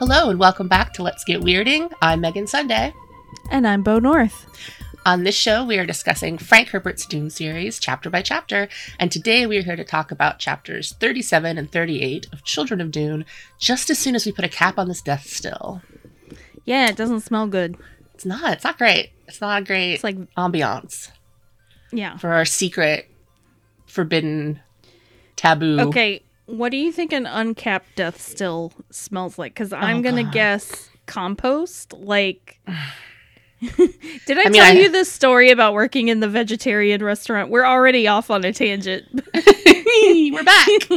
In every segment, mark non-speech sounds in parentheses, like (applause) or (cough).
Hello and welcome back to Let's Get Weirding. I'm Megan Sunday. And I'm Bo North. On this show, we are discussing Frank Herbert's Dune series, chapter by chapter, and today we are here to talk about chapters 37 and 38 of Children of Dune, just as soon as we put a cap on this death still. Yeah, it doesn't smell good. It's not. It's not great. It's not a great It's like, ambiance yeah. for our secret, forbidden, taboo. Okay, what do you think an uncapped death still smells like? Because I'm Oh, gonna God. guess compost. Like, (sighs) did I, I mean, tell I- you this story about working in the vegetarian restaurant? We're already off on a tangent. (laughs) (laughs) We're back. (laughs)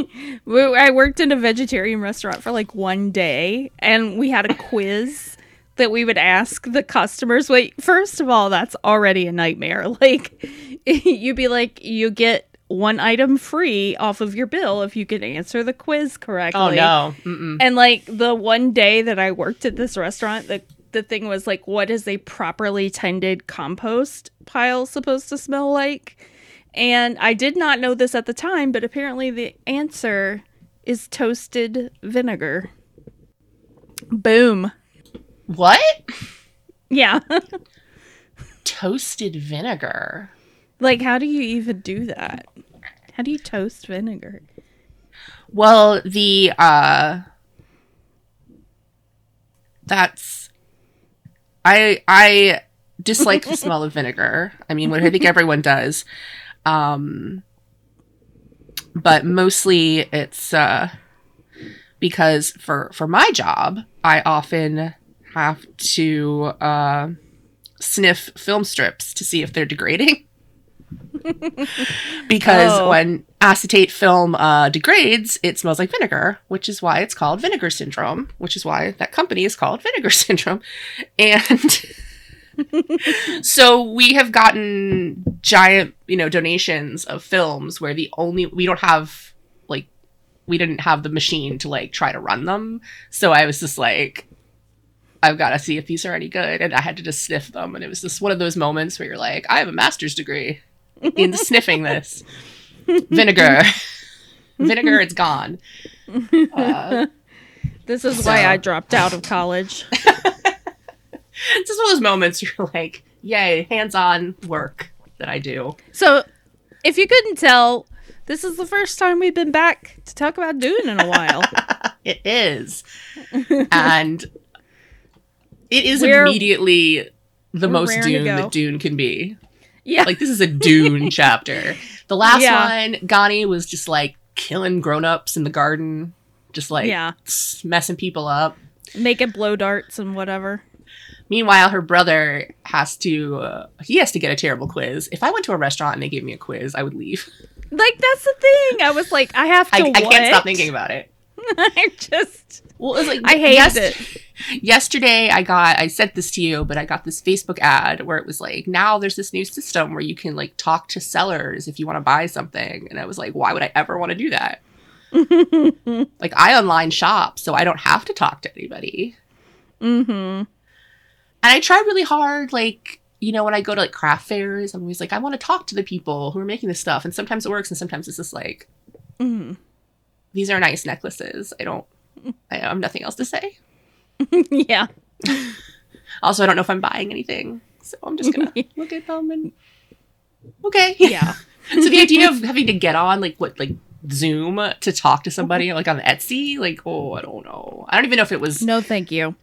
I worked in a vegetarian restaurant for like one day, and we had a quiz that we would ask the customers. Wait, first of all, that's already a nightmare. Like, you'd be like, you get one item free off of your bill if you can answer the quiz correctly. Oh no. Mm-mm. And like the one day that I worked at this restaurant, the the thing was like, what is a properly tended compost pile supposed to smell like? And I did not know this at the time, but apparently the answer is toasted vinegar. Boom. What? Yeah. (laughs) Toasted vinegar. Like, how do you even do that? How do you toast vinegar? Well, the uh that's I I dislike the smell of vinegar. I mean, what I think everyone does. Um but mostly it's uh because for for my job, I often have to uh sniff film strips to see if they're degrading. (laughs) (laughs) because Oh. when acetate film uh, degrades, it smells like vinegar, which is why it's called vinegar syndrome, which is why that company is called (laughs) vinegar syndrome. And (laughs) so we have gotten giant, you know, donations of films where the only we don't have like we didn't have the machine to like try to run them. So I was just like I've got to see if these are any good and I had to just sniff them and it was just one of those moments where you're like I have a master's degree in sniffing this vinegar. (laughs) vinegar, it's gone. Uh, (laughs) This is So- why I dropped out of college. (laughs) it's just one of those moments you're like, yay, hands-on work that I do. So, if you couldn't tell, this is the first time we've been back to talk about Dune in a while. It is, and it is We're- immediately the most Dune that Dune can be. Yeah. Like this is a Dune (laughs) chapter. The last Yeah. one, Gani was just like killing grown-ups in the garden, just like Yeah. messing people up. Making blow darts and whatever. Meanwhile, her brother has to uh, he has to get a terrible quiz. If I went to a restaurant and they gave me a quiz, I would leave. Like, that's the thing. I was like, I have to I, I can't stop thinking about it. (laughs) I just. Well, it was like I hated yes- it. Yesterday, I got I sent this to you, but I got this Facebook ad where it was like, now there's this new system where you can like talk to sellers if you want to buy something, and I was like, why would I ever want to do that? (laughs) like I online shop, so I don't have to talk to anybody. mm-hmm. And I try really hard, like, you know, when I go to like craft fairs, I'm always like, I want to talk to the people who are making this stuff. And sometimes it works, and sometimes it's just like, hmm these are nice necklaces. I don't, I have nothing else to say. (laughs) yeah. Also, I don't know if I'm buying anything. So I'm just gonna (laughs) look at them and, okay. (laughs) Yeah. so the idea of having to get on, like, what, like, Zoom to talk to somebody, like, on Etsy, like, oh, I don't know. I don't even know if it was, No, thank you.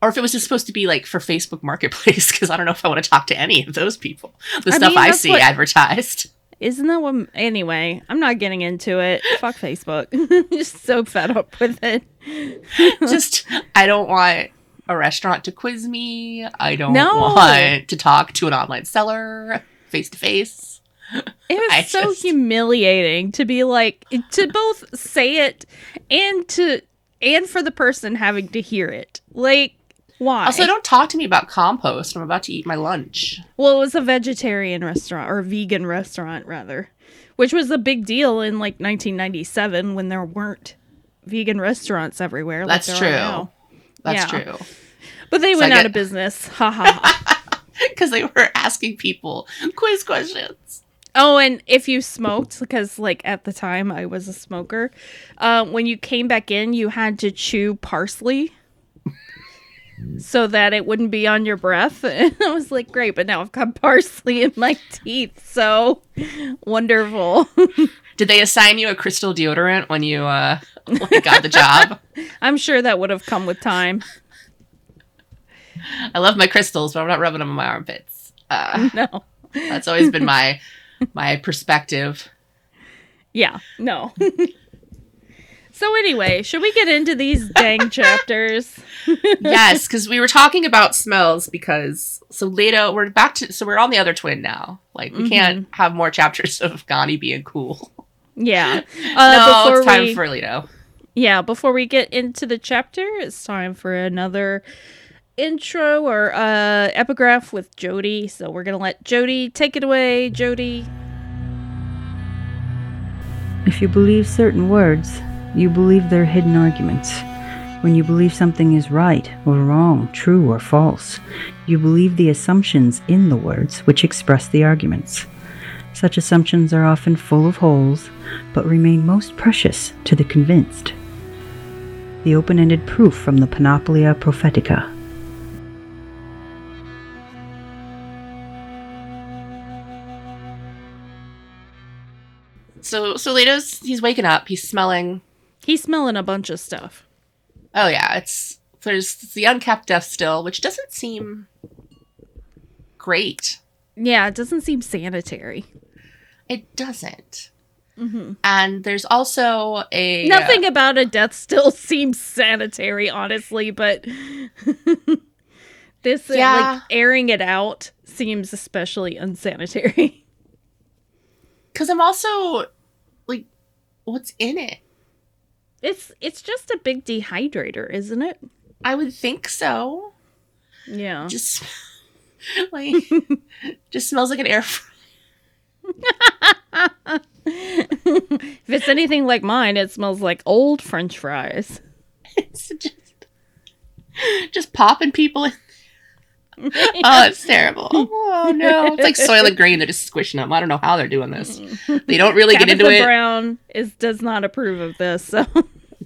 or if it was just supposed to be, like, for Facebook Marketplace, because I don't know if I want to talk to any of those people. The I stuff mean, I see what- advertised. Isn't that what? Anyway, I'm not getting into it. Fuck Facebook. (laughs) just so fed up with it. (laughs) just I don't want a restaurant to quiz me. I don't No. want to talk to an online seller face to face. It was (laughs) I so just- humiliating to be like to both say it and to and for the person having to hear it. Like why? Also, don't talk to me about compost. I'm about to eat my lunch. well, it was a vegetarian restaurant or a vegan restaurant rather, which was a big deal in like 1997 when there weren't vegan restaurants everywhere. That's are true. That's Yeah. true. But they So went I out of business. Ha ha ha. (laughs) Because they were asking people quiz questions. Oh, and if you smoked, because like at the time I was a smoker, uh, when you came back in, you had to chew parsley so that it wouldn't be on your breath. (laughs) And I was like, great, but now I've got parsley in my teeth. So wonderful. (laughs) Did they assign you a crystal deodorant when you uh got the job? (laughs) I'm sure that would have come with time. I love my crystals, but I'm not rubbing them on my armpits. Uh, No. that's always been my my perspective. Yeah, no. So anyway, should we get into these dang (laughs) chapters? yes, because we were talking about smells because so Leto, we're back to so we're on the other twin now. Like we can't have more chapters of Gani being cool. Yeah. (laughs) Uh, no, before it's time we, for Leto. yeah, before we get into the chapter, it's time for another intro or uh epigraph with Jody. So we're gonna let Jody take it away. Jody. If you believe certain words, you believe their hidden arguments. When you believe something is right or wrong, true or false, you believe the assumptions in the words which express the arguments. Such assumptions are often full of holes, but remain most precious to the convinced. The open ended proof from the Panoplia Prophetica. So so Leto's he's waking up. He's smelling. He's smelling a bunch of stuff. Oh yeah, it's there's the uncapped death still, which doesn't seem great. Yeah, it doesn't seem sanitary. It doesn't. And there's also a Nothing about a death still (laughs) seems sanitary, honestly, but (laughs) this uh, Yeah. like airing it out seems especially unsanitary. (laughs) because I'm also like, what's in it? It's it's just a big dehydrator, isn't it? I would think so. Yeah. Just (laughs) like, just smells like an air. Fr- (laughs) if it's anything like mine, it smells like old French fries. (laughs) it's just, just popping people. In. (laughs) Oh, it's terrible. (laughs) Oh no, it's like Soylent Green. They're just squishing them. I don't know how they're doing this. They don't really get into it. Brown is does not approve of this, so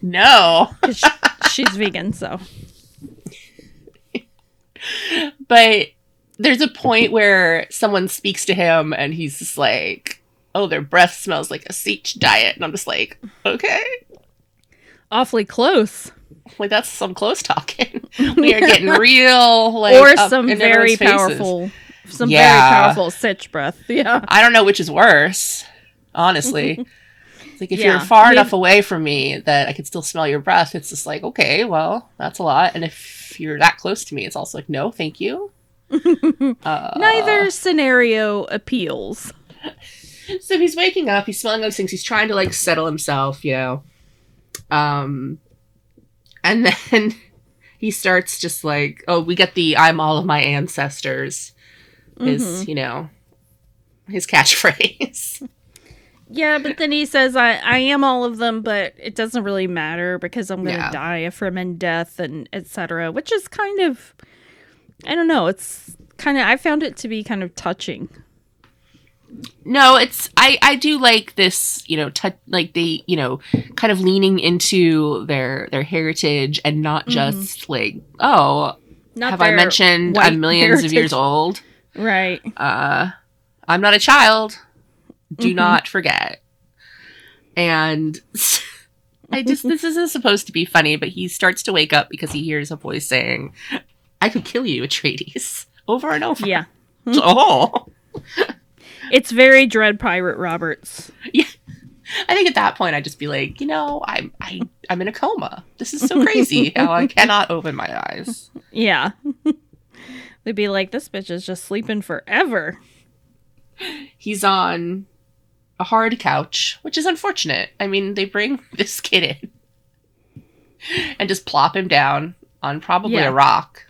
No, (laughs) she- she's vegan, so but there's a point where someone speaks to him and he's just like, "Oh, their breath smells like a sietch diet," and I'm just like, "Okay." awfully close. Like that's some close talking. (laughs) we are getting real, like, or some very powerful some Yeah. very powerful sietch breath. (laughs) Yeah. I don't know which is worse, honestly. (laughs) Like if Yeah. you're far Maybe- enough away from me that I can still smell your breath, it's just like, okay, well, that's a lot. And if you're that close to me, it's also like, no, thank you. uh, Neither scenario appeals. So he's waking up, he's smelling those things, he's trying to like settle himself, you know. Um and then (laughs) he starts just like, oh, we get the I'm all of my ancestors. His, Mhm. you know, his catchphrase. (laughs) Yeah, but then he says I, I am all of them, but it doesn't really matter because I'm gonna Yeah. die a Fremen death and etc. Which is kind of I don't know, it's kind of I found it to be kind of touching. No, it's I I do like this, you know, t- like they, you know, kind of leaning into their their heritage and not just like, oh, Not have I mentioned I'm millions of years old? Right. Uh I'm not a child. Do Mhm. not forget. And (laughs) I just this isn't supposed to be funny, but he starts to wake up because he hears a voice saying, "I could kill you, Atreides," (laughs) over and over. Yeah. (laughs) Oh. It's very Dread Pirate Roberts. Yeah. I think at that point I'd just be like, you know, I'm I I'm in a coma. This is so crazy how I (laughs) cannot open my eyes. Yeah. They'd be like, this bitch is just sleeping forever. He's on a hard couch, which is unfortunate. I mean, they bring (laughs) this kid in and just plop him down on probably Yeah. a rock.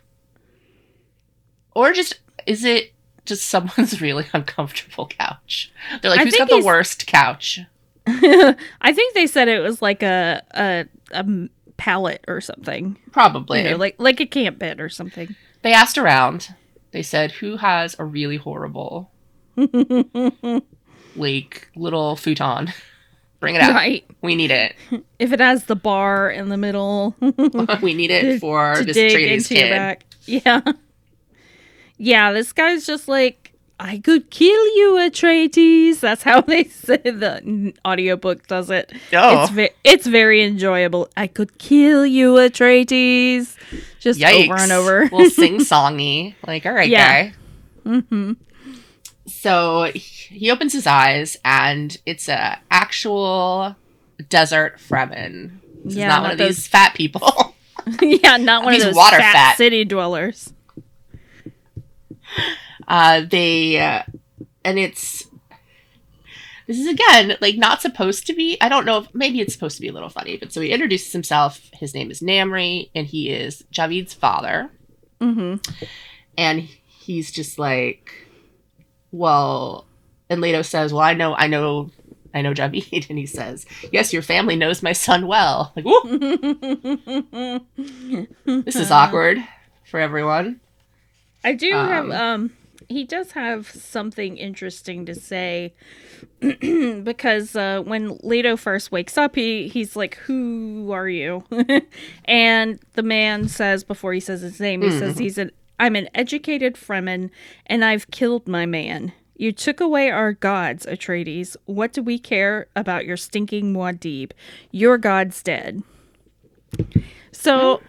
Or just is it just someone's (laughs) really uncomfortable couch? They're like, I who's got the worst couch? (laughs) I think they said it was like a a, a pallet or something. Probably. You know, like like a camp bed or something. they asked around. They said, who has a really horrible (laughs) like little futon Bring it out. Right. We need it. If it has the bar in the middle we need it for to this Atreides kid. back. Yeah. Yeah, this guy's just like, I could kill you, Atreides. That's how they (laughs) say the audiobook does it. Oh, It's, ve- it's very enjoyable. I could kill you, Atreides. Just yikes! over and over. little sing songy. (laughs) Like, all right, Yeah. guy. hmm So he opens his eyes, and it's a actual desert Fremen. This Yeah, is not, one of those- these fat people. (laughs) yeah, not one of those water fat, fat. city dwellers. Uh, they uh, and it's this is again like not supposed to be. I don't know. if Maybe it's supposed to be a little funny, but so he introduces himself. His name is Namri, and he is Javid's father. hmm And he's just like, well, and Leto says, well, I know, I know. I know Javid, (laughs) and he says, "Yes, your family knows my son well." Like, (laughs) this is awkward for everyone. I do have Um, um he does have something interesting to say (clears throat) because uh when Leto first wakes up he he's like who are you? (laughs) and the man says before he says his name he says he's an I'm an educated Fremen and I've killed my man. You took away our gods, Atreides. What do we care about your stinking Muad'Dib? Your god's dead. So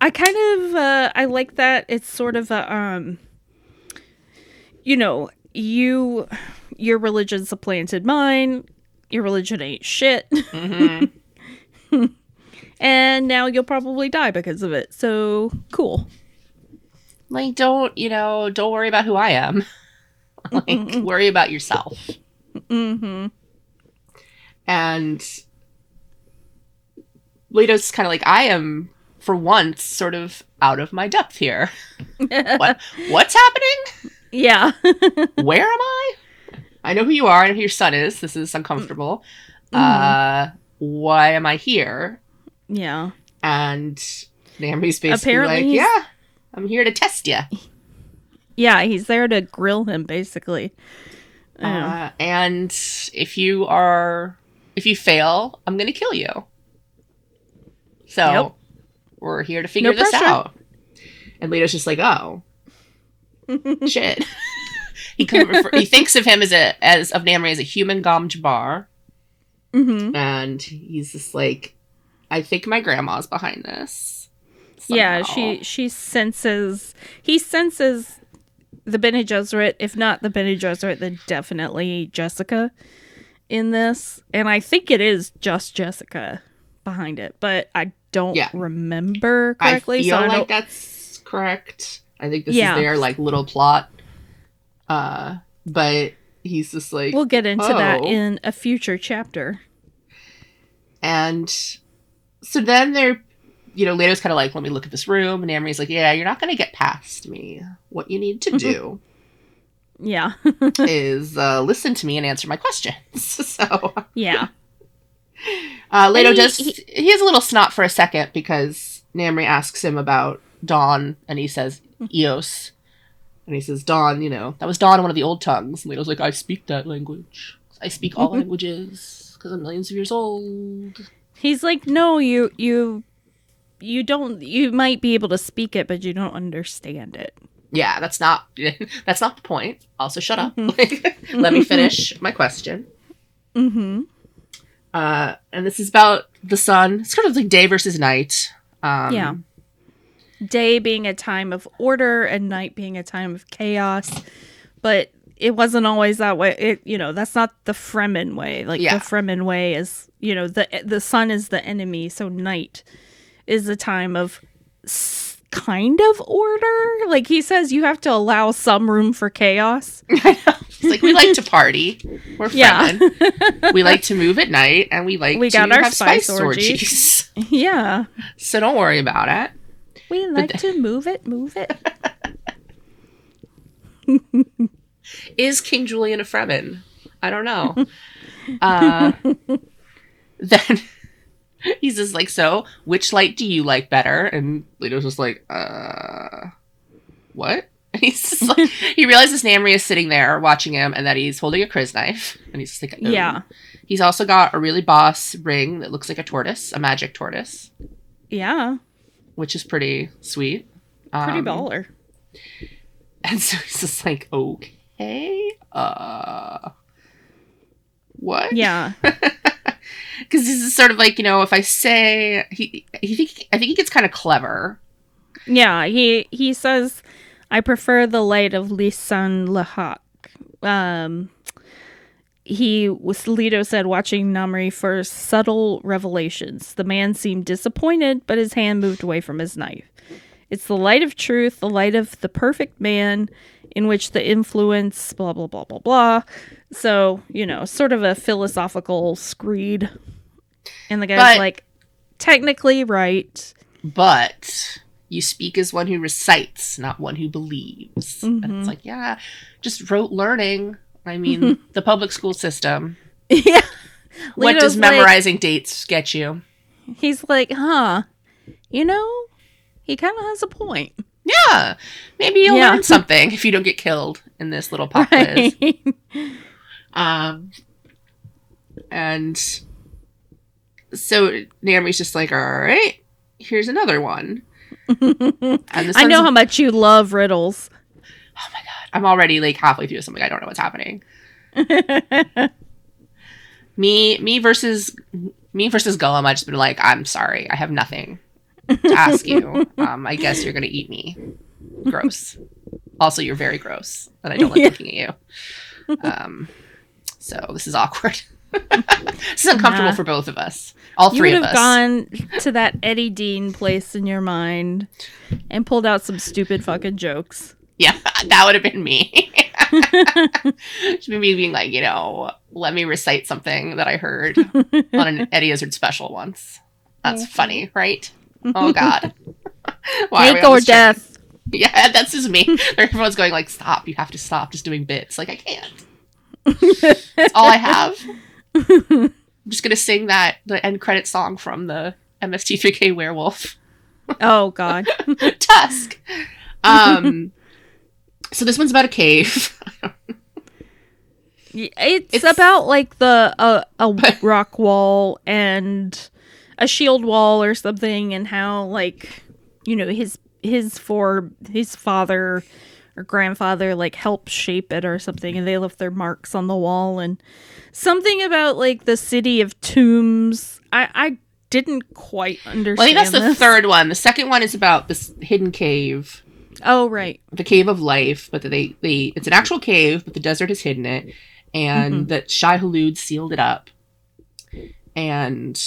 I kind of uh, I like that it's sort of a um you know, you your religion supplanted mine. Your religion ain't shit. Mhm. (laughs) and now you'll probably die because of it. So, cool. like, don't you know? Don't worry about who I am. (laughs) like, (laughs) worry about yourself. Mm-hmm. And Leto's kind of like, I am for once sort of out of my depth here. what what's happening? Yeah. (laughs) Where am I? I know who you are. I know who your son is. This is uncomfortable. Uh, why am I here? yeah. And Namri's basically Apparently like, he's- yeah, I'm here to test you. Yeah, he's there to grill him basically. Uh, and if you are, if you fail, I'm going to kill you. So Yep. we're here to figure No this pressure. out. And Leto's just like, oh, (laughs) shit. (laughs) he refer- he thinks of him as a as of Namri as a human Gom Jabbar, Mhm. and he's just like, I think my grandma's behind this. Yeah, she she senses he senses the Bene Gesserit. If not the Bene Gesserit, then definitely Jessica in this. And I think it is just Jessica behind it, but I don't Yeah. remember correctly. I feel so I like that's correct. I think this Yeah. is their like little plot. Uh, but he's just like, we'll get into that Oh. in a future chapter. and so then they're, you know, Leto's kind of like, let me look at this room, and Amri's like, yeah, you're not gonna get past me. What you need to do Yeah. (laughs) is uh, listen to me and answer my questions. (laughs) so yeah. (laughs) uh, Leto he- does. He, has a little snot for a second because Namri asks him about Dawn, and he says Eos, and he says Don, You know that was Don, in one of the old tongues. And Leto's like, I speak that language. I speak all (laughs) languages because I'm millions of years old. He's like, "No, you you you don't you might be able to speak it, but you don't understand it." Yeah, that's not (laughs) that's not the point. Also, shut up. (laughs) Let me finish my question. Mm-hmm. Uh, and this is about the sun. It's kind of like day versus night. Um, Yeah. Day being a time of order and night being a time of chaos. But it wasn't always that way. It you know, that's not the Fremen way. Like Yeah. the Fremen way is, you know, the the sun is the enemy, so night is a time of s- kind of order. Like he says you have to allow some room for chaos. (laughs) It's like we like to party. We're Yeah. Fremen. we like to move at night, and we like We to got our have spice spice, orgies. orgies. (laughs) yeah. so don't worry about it. We like to move it, move it. (laughs) Is King Julien a Fremen? I don't know. (laughs) uh, then (laughs) he's just like, so which light do you like better? And Leto's just like, uh, what? And he's just like, he realizes Namri is sitting there watching him, and that he's holding a crysknife, and he's just like, oh. Yeah. He's also got a really boss ring that looks like a tortoise, a magic tortoise, Yeah, which is pretty sweet. pretty Um, baller. (laughs) And so he's just like, okay, uh, what? Yeah. (laughs) because this is sort of like you know, if I say he, he think I think he gets kind of clever. Yeah, he he says, "I prefer the light of Lisan al-Haqq." Um, he was Leto said watching Namri for subtle revelations. The man seemed disappointed, but his hand moved away from his knife. It's the light of truth, the light of the perfect man, in which the influence, blah blah blah blah blah. So you know, sort of a philosophical screed. And the guy's But- like, technically right. But you speak as one who recites, not one who believes. And Mhm. it's like, yeah, just rote learning. I mean, (laughs) the public school system. yeah. what does Leto's like- memorizing dates get you? He's like, huh, you know, he kind of has a point. Yeah, maybe you'll Yeah. learn (laughs) something if you don't get killed in this little pop quiz. Um, and so Namri's just like, all right, here's another one. (laughs) I know how much you love riddles. Oh my god, I'm already like halfway through something. I don't know what's happening. (laughs) Me, me versus me versus Gollum. I just been like, I'm sorry, I have nothing to ask you. (laughs) Um, I guess you're gonna eat me. Gross. Also, you're very gross, and I don't like Yeah. looking at you. Um, so this is awkward. (laughs) this is uncomfortable Nah. for both of us. All three you would of have us. gone to that Eddie Dean place in your mind and pulled out some stupid fucking jokes. Yeah, (laughs) that would have been me. (laughs) Just me being like, you know, let me recite something that I heard on an Eddie Izzard special once. That's funny, right? Oh God. (laughs) Why are we Hate on or death. Yeah, that's just me. Everyone's going like, stop, you have to stop just doing bits. Like I can't. That's all I have. I'm just gonna sing that the end credit song from the MST3K werewolf. Oh God. Tusk. Um so this one's about a cave. (laughs) It's, It's- about like the uh, a (laughs) rock wall and a shield wall or something, and how like you know his his for his father or grandfather like helped shape it or something, and they left their marks on the wall and something about like the city of tombs. I I didn't quite understand. Well, I think that's the third one. The second one is about this hidden cave, Oh right. the cave of life. But they they it's an actual cave, but the desert has hidden it, and Mhm. that Shai Hulud sealed it up. And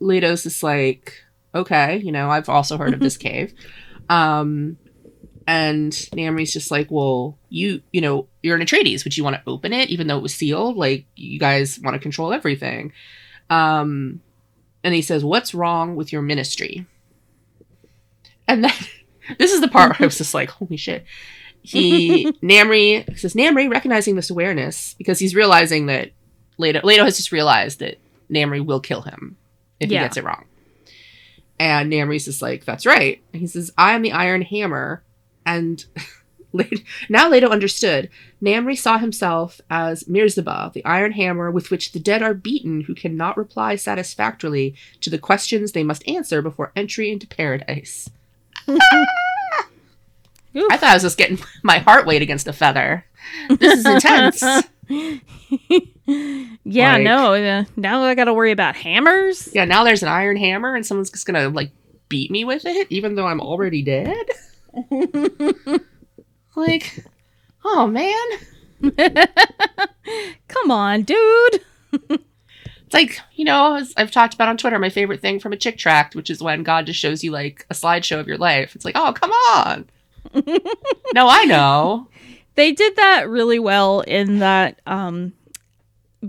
Leto's just like, okay, you know, I've also heard of this (laughs) cave. Um, and Namri's just like, well, you you know, you're an Atreides. Would you want to open it, even though it was sealed? Like, you guys want to control everything. Um, and he says, "What's wrong with your ministry?" And then (laughs) this is the part where I was just like, "Holy shit!" He (laughs) Namri says, "Namri, recognizing this awareness because he's realizing that Leto Leto has just realized that Namri will kill him if Yeah. he gets it wrong." And Namri's just like, "That's right." And he says, "I am the Iron Hammer," and (laughs) now Leto understood. Namri saw himself as Mirzabah, the iron hammer with which the dead are beaten who cannot reply satisfactorily to the questions they must answer before entry into paradise. I thought I was just getting (laughs) my heart weighed against a feather. This is intense. (laughs) yeah, Like- no. Uh, now I got to worry about hammers. yeah, now there's an iron hammer and someone's just gonna like beat me with it, even though I'm already dead. (laughs) like, oh man. Come on, dude. Like, you know, as I've talked about on Twitter, my favorite thing from a chick tract, which is when God just shows you like a slideshow of your life. It's like, oh, come on. (laughs) no, I know. They did that really well in that um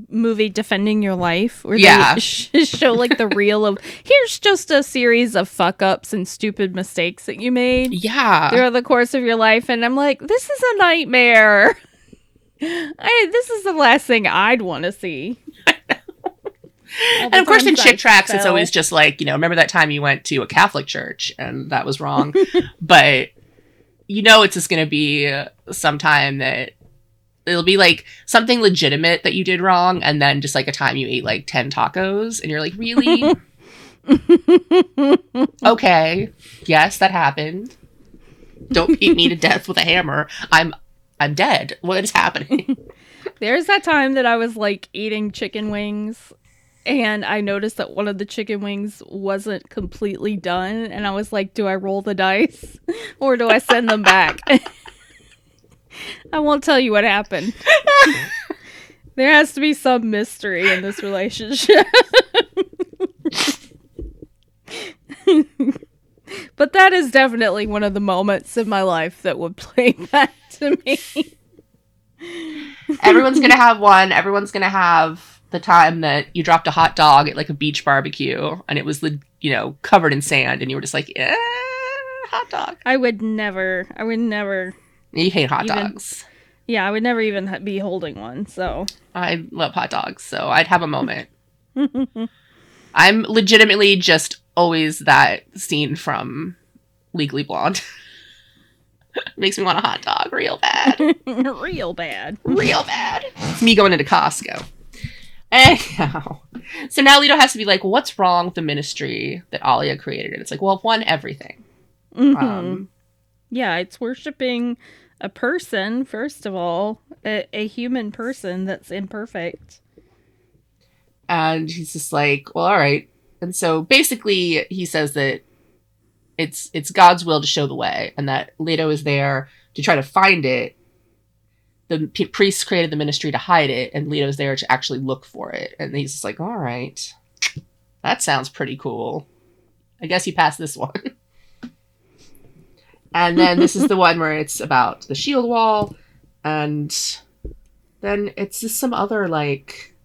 movie Defending Your Life where Yeah. they (laughs) sh- show like the reel of here's just a series of fuck ups and stupid mistakes that you made Yeah. throughout the course of your life and I'm like this is a nightmare. (laughs) I, this is the last thing I'd want to see. And of course, in chick I tracks, it's always just like, you know, remember that time you went to a Catholic church and that was wrong. (laughs) but you know, it's just going to be sometime that it'll be like something legitimate that you did wrong, and then just like a time you ate like ten tacos, and you're like, really? (laughs) okay, yes, that happened. Don't beat me to death with a hammer. I'm I'm dead. What is happening? (laughs) There's that time that I was like eating chicken wings and I noticed that one of the chicken wings wasn't completely done and I was like, do I roll the dice (laughs) or do I send them back? (laughs) I won't tell you what happened. (laughs) there has to be some mystery in this relationship. but that is definitely one of the moments in my life that would play back to me. Everyone's gonna have one. Everyone's gonna have the time that you dropped a hot dog at like a beach barbecue and it was you know covered in sand and you were just like, eh, hot dog. I would never. I would never. You hate hot Even- dogs. Yeah, I would never even be holding one. So I love hot dogs, so I'd have a moment. (laughs) I'm legitimately just always that scene from Legally Blonde. (laughs) Makes me want a hot dog real bad. (laughs) real bad. real bad. It's me going into Costco. Anyhow, so now Leto has to be like, well, what's wrong with the ministry that Alia created? And it's like, well, one, everything. Mhm. Um, yeah, it's worshiping a person first of all, a, a human person that's imperfect. and he's just like, well, all right. And so basically, he says that it's it's God's will to show the way, and that Leto is there to try to find it. The p- priests created the ministry to hide it, and Leto's there to actually look for it. And he's like, all right, that sounds pretty cool. I guess you passed this one. (laughs) and then this is the one where it's about the shield wall, and then it's just some other like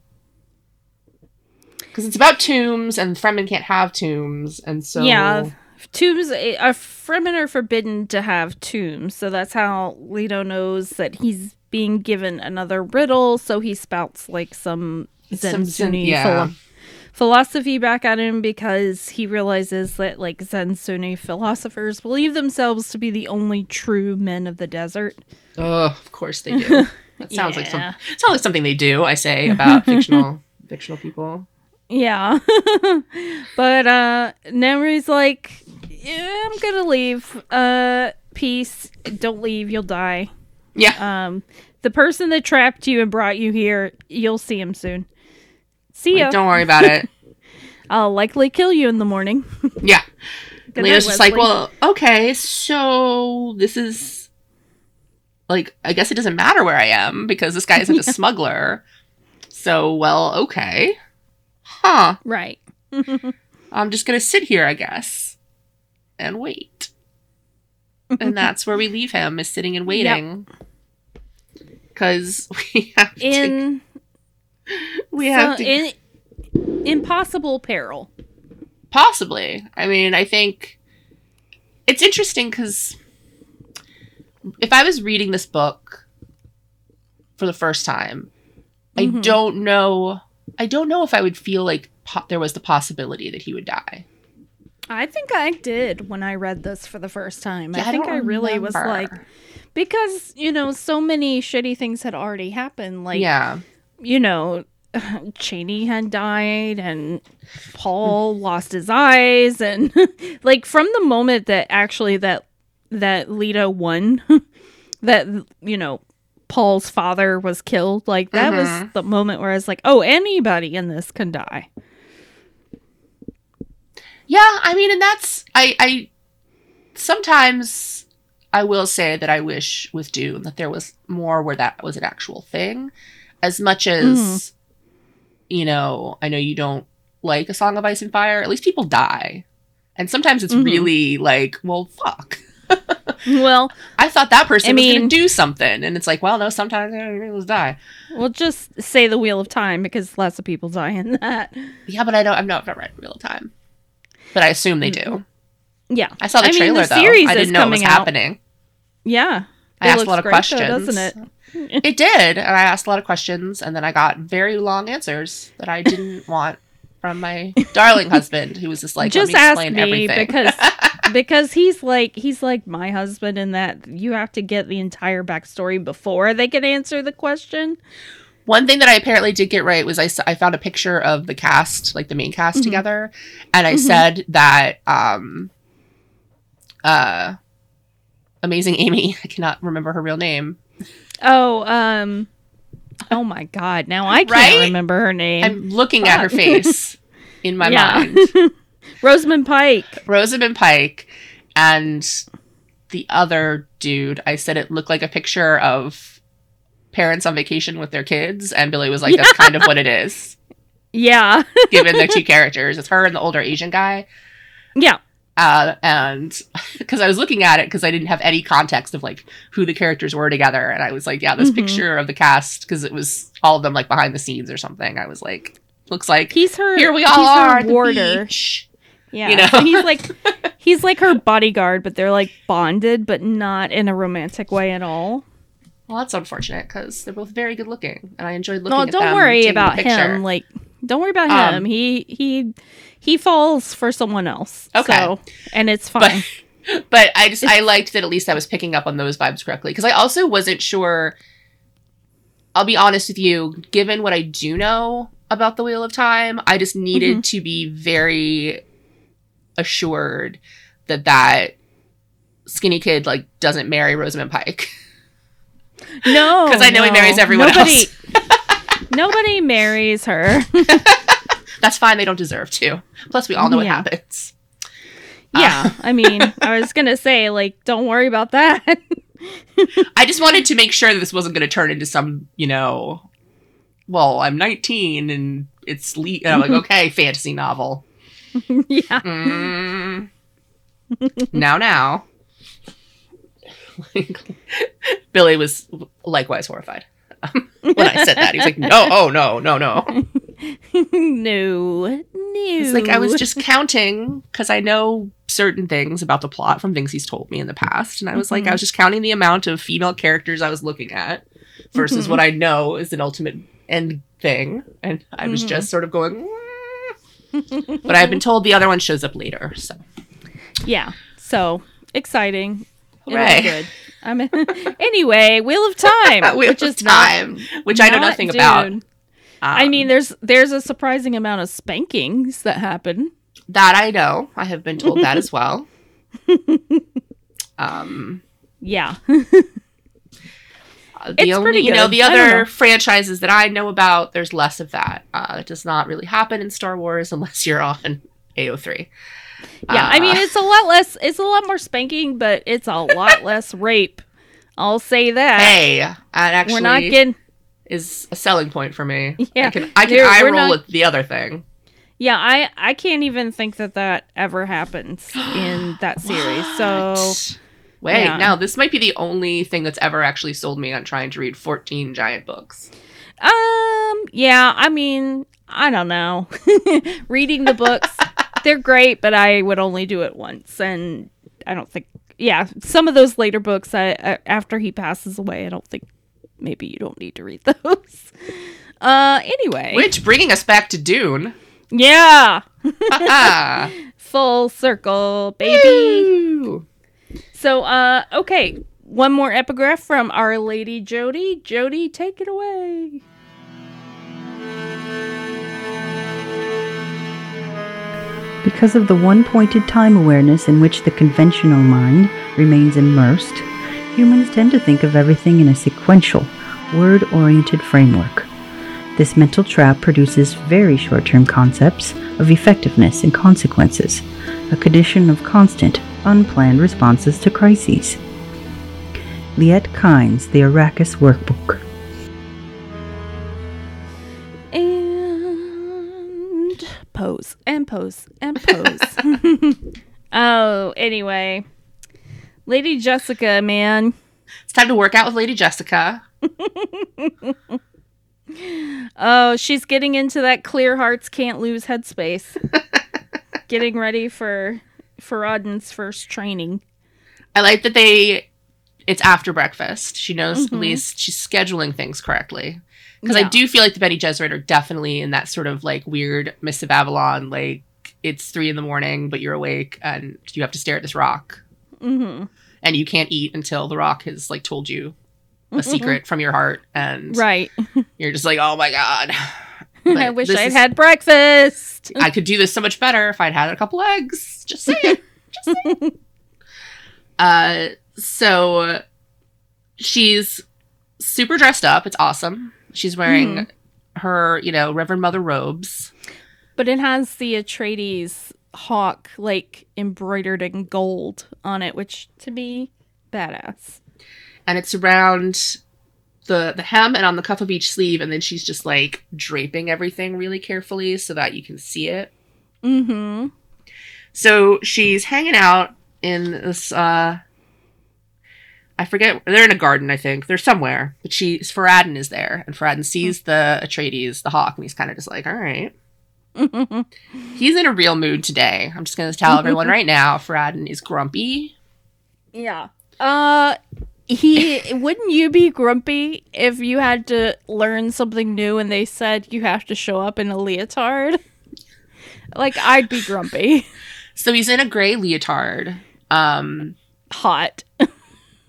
because it's about tombs and Fremen can't have tombs, and so Yeah, tombs eh, a a Fremen are forbidden to have tombs, so that's how Leto knows that he's being given another riddle. So he spouts like some Zen Some Sunni yeah. philo- philosophy back at him because he realizes that like Zen Sunni philosophers believe themselves to be the only true men of the desert. Ugh, of course they do. (laughs) That sounds like some Yeah. sounds like something they do. I say about (laughs) fictional fictional people. Yeah. (laughs) but uh Namri's like, yeah, I'm gonna leave. Uh peace. Don't leave, you'll die. Yeah, Um the person that trapped you and brought you here, you'll see him soon. See ya. like, don't worry about it. (laughs) (laughs) I'll likely kill you in the morning. (laughs) Yeah, Good night, just like, well, okay, so this is like, I guess it doesn't matter where I am because this guy isn't a smuggler. So, well, okay, huh? Right. I'm just gonna sit here, I guess, and wait. And that's where we leave him is sitting and waiting. Because (laughs) we have to. In We have so- to in impossible peril. possibly. I mean, I think it's interesting because if I was reading this book for the first time, I Mhm. don't know. I don't know if I would feel like po- there was the possibility that he would die. I think I did when I read this for the first time. Yeah, I think don't I really was like because, you know, so many shitty things had already happened. Like yeah, you know, (laughs) Chani had died and Paul lost his eyes and (laughs) like from the moment that actually that that Lita won (laughs) that you know Paul's father was killed like that was Mhm. the moment where I was like oh anybody in this can die yeah. I mean, and that's I. I sometimes I will say that I wish with Dune that there was more where that was an actual thing, as much as you know. I know you don't like a Song of Ice and Fire. At least people die, and sometimes it's Mhm. really like, well, fuck. (laughs) well I thought that person I was going mean- to do something, and it's like, well, no. Sometimes people die. we'll just say the wheel of time because lots of people die in that Yeah, but I don't. I've not read Real Time, but I assume they do. Mm-hmm. yeah I saw the I mean, trailer the though. series I didn't know it was out. happening. yeah I It asked a lot of great, though, questions, doesn't it? (laughs) It did, and I asked a lot of questions, and then I got very long answers that I didn't (laughs) want from my darling husband, who was just like, just "Let me ask me everything." because (laughs) because he's like he's like my husband in that you have to get the entire backstory before they can answer the question. One thing that I apparently did get right was I, I found a picture of the cast, like the main cast Mhm. together, and I Mhm. said that um uh Amazing Amy, (laughs) I cannot remember her real name. Oh, um Oh my god, now I can't Right? remember her name. I'm looking at her face (laughs) in my mind. (laughs) Rosamund Pike. Rosamund Pike and the other dude, I said it looked like a picture of parents on vacation with their kids, and Billy was like, "That's kind of what it is." (laughs) Yeah. Given the two characters, it's her and the older Asian guy. yeah. Uh, and (laughs) because I was looking at it because I didn't have any context of like who the characters were together, and I was like, "Yeah, this Mhm. picture of the cast because it was all of them like behind the scenes or something." I was like, "Looks like He's her here we all are warder. beach." Yeah. you know? And he's like he's like her bodyguard, but they're like bonded, but not in a romantic way at all. Well, that's unfortunate because they're both very good looking, and I enjoyed looking No, at don't them worry about him. Like don't worry about Um, him. He he he falls for someone else. Okay. So, and it's fine. (laughs) but I just I liked that at least I was picking up on those vibes correctly because I also wasn't sure. I'll be honest with you, given what I do know about the Wheel of Time, I just needed Mm-hmm. to be very assured that that skinny kid like doesn't marry Rosamund Pike (laughs) no. (laughs) because I know he marries everyone nobody, else. (laughs) nobody marries her. (laughs) That's fine; they don't deserve to. Plus, we all know what Yeah. happens. yeah. I mean, I was gonna say, like, don't worry about that. I just wanted to make sure that this wasn't going to turn into some, you know, well, I'm 19 and it's le- and I'm like, okay, fantasy novel. yeah. Mm. now, now. (laughs) Billy was likewise horrified when I said that. He's like, no, oh, no, no, no. (laughs) no. No. He's like, I was just counting because I know certain things about the plot from things he's told me in the past. And I was like, I was just counting the amount of female characters I was looking at versus Mhm. what I know is an ultimate end thing. And I was Mhm. just sort of going, but I've been told the other one shows up later. So, (laughs) Yeah. So exciting. Hooray. good. I mean, (laughs) anyway, Wheel of Time, (laughs) Wheel which of is not- Time, which I know not nothing about. Dune. I Um, mean, there's there's a surprising amount of spankings that happen. that I know. I have been told that as (laughs) well. Um, Yeah. Uh, the It's only, pretty you know, the other know. franchises that I know about, there's less of that. Uh, it does not really happen in Star Wars unless you're on AO3. Yeah, I mean Uh, it's a lot less. It's a lot more spanking, but it's a lot (laughs) less rape. I'll say that. hey, that actually We're not getting. is a selling point for me. Yeah, I can, I can eye roll not- at the other thing. Yeah, I I can't even think that that ever happens in (gasps) that series. So Wait, yeah. now this might be the only thing that's ever actually sold me on trying to read 14 giant books. Um, yeah, I mean, I don't know. (laughs) Reading the books, (laughs) they're great, but I would only do it once, and I don't think. Yeah, some of those later books, I, I after he passes away, I don't think maybe you don't need to read (laughs) those. Uh, anyway, Which, bringing us back to Dune. yeah, (laughs) full circle, baby. Woo! So, uh, okay, one more epigraph from Our Lady Jody. Jody, take it away. Because of the one pointed time awareness in which the conventional mind remains immersed, humans tend to think of everything in a sequential, word oriented framework. This mental trap produces very short term concepts of effectiveness and consequences, a condition of constant, unplanned responses to crises. Liet Kynes, The Arrakis Workbook. Pose and pose and (laughs) pose. (laughs) oh, anyway. Lady Jessica, man. It's time to work out with Lady Jessica. (laughs) Oh, she's getting into that clear hearts can't lose headspace. getting ready for for Auden's first training. I like that they. It's after breakfast. She knows Mhm. at least she's scheduling things correctly. Because I do feel like the Bene Gesserit are definitely in that sort of like weird Mists of Avalon, like it's three in the morning, but you're awake and you have to stare at this rock, hmm and you can't eat until the rock has like told you a secret from your heart, and Right. (laughs) you're just like, oh my god. (laughs) I wish I'd is- had breakfast. I could do this so much better if I'd had a couple eggs. Just saying. (laughs) Just saying. Uh, so she's super dressed up. It's awesome. She's wearing her, you know, Reverend Mother robes. But it has the Atreides hawk like embroidered in gold on it, which to me, badass. and it's around the the hem and on the cuff of each sleeve and then she's just like draping everything really carefully so that you can see it Mm-hmm. so she's hanging out in this uh i forget they're in a garden i think they're somewhere but she Farad'n is there and Farad'n sees the atreides the hawk and he's kind of just like all right (laughs) he's in a real mood today i'm just gonna tell everyone (laughs) right now Farad'n is grumpy yeah. Uh he wouldn't you be grumpy if you had to learn something new and they said you have to show up in a leotard? Like I'd be grumpy. (laughs) so he's in a gray leotard um Hot.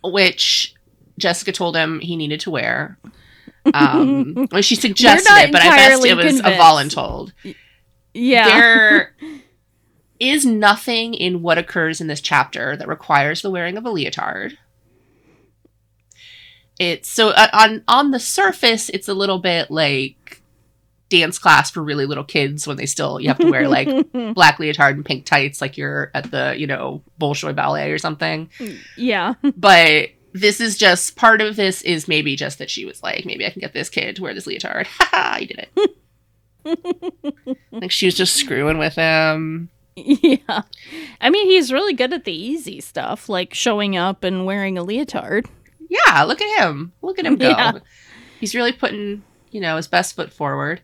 Which Jessica told him he needed to wear. Um, (laughs) well, she suggested it, but I guess it was a voluntold. Yeah. There (laughs) is nothing in what occurs in this chapter that requires the wearing of a leotard. It's so uh, on on the surface, it's a little bit like dance class for really little kids when they still you have to wear like (laughs) black leotard and pink tights like you're at the you know Bolshoi ballet or something yeah. but this is just part of this is maybe just that she was like maybe i can get this kid to wear this leotard (laughs) haha i did it (laughs) like she was just screwing with him Yeah. I mean, he's really good at the easy stuff, like showing up and wearing a leotard. yeah look at him look at him go Yeah. he's really putting you know his best foot forward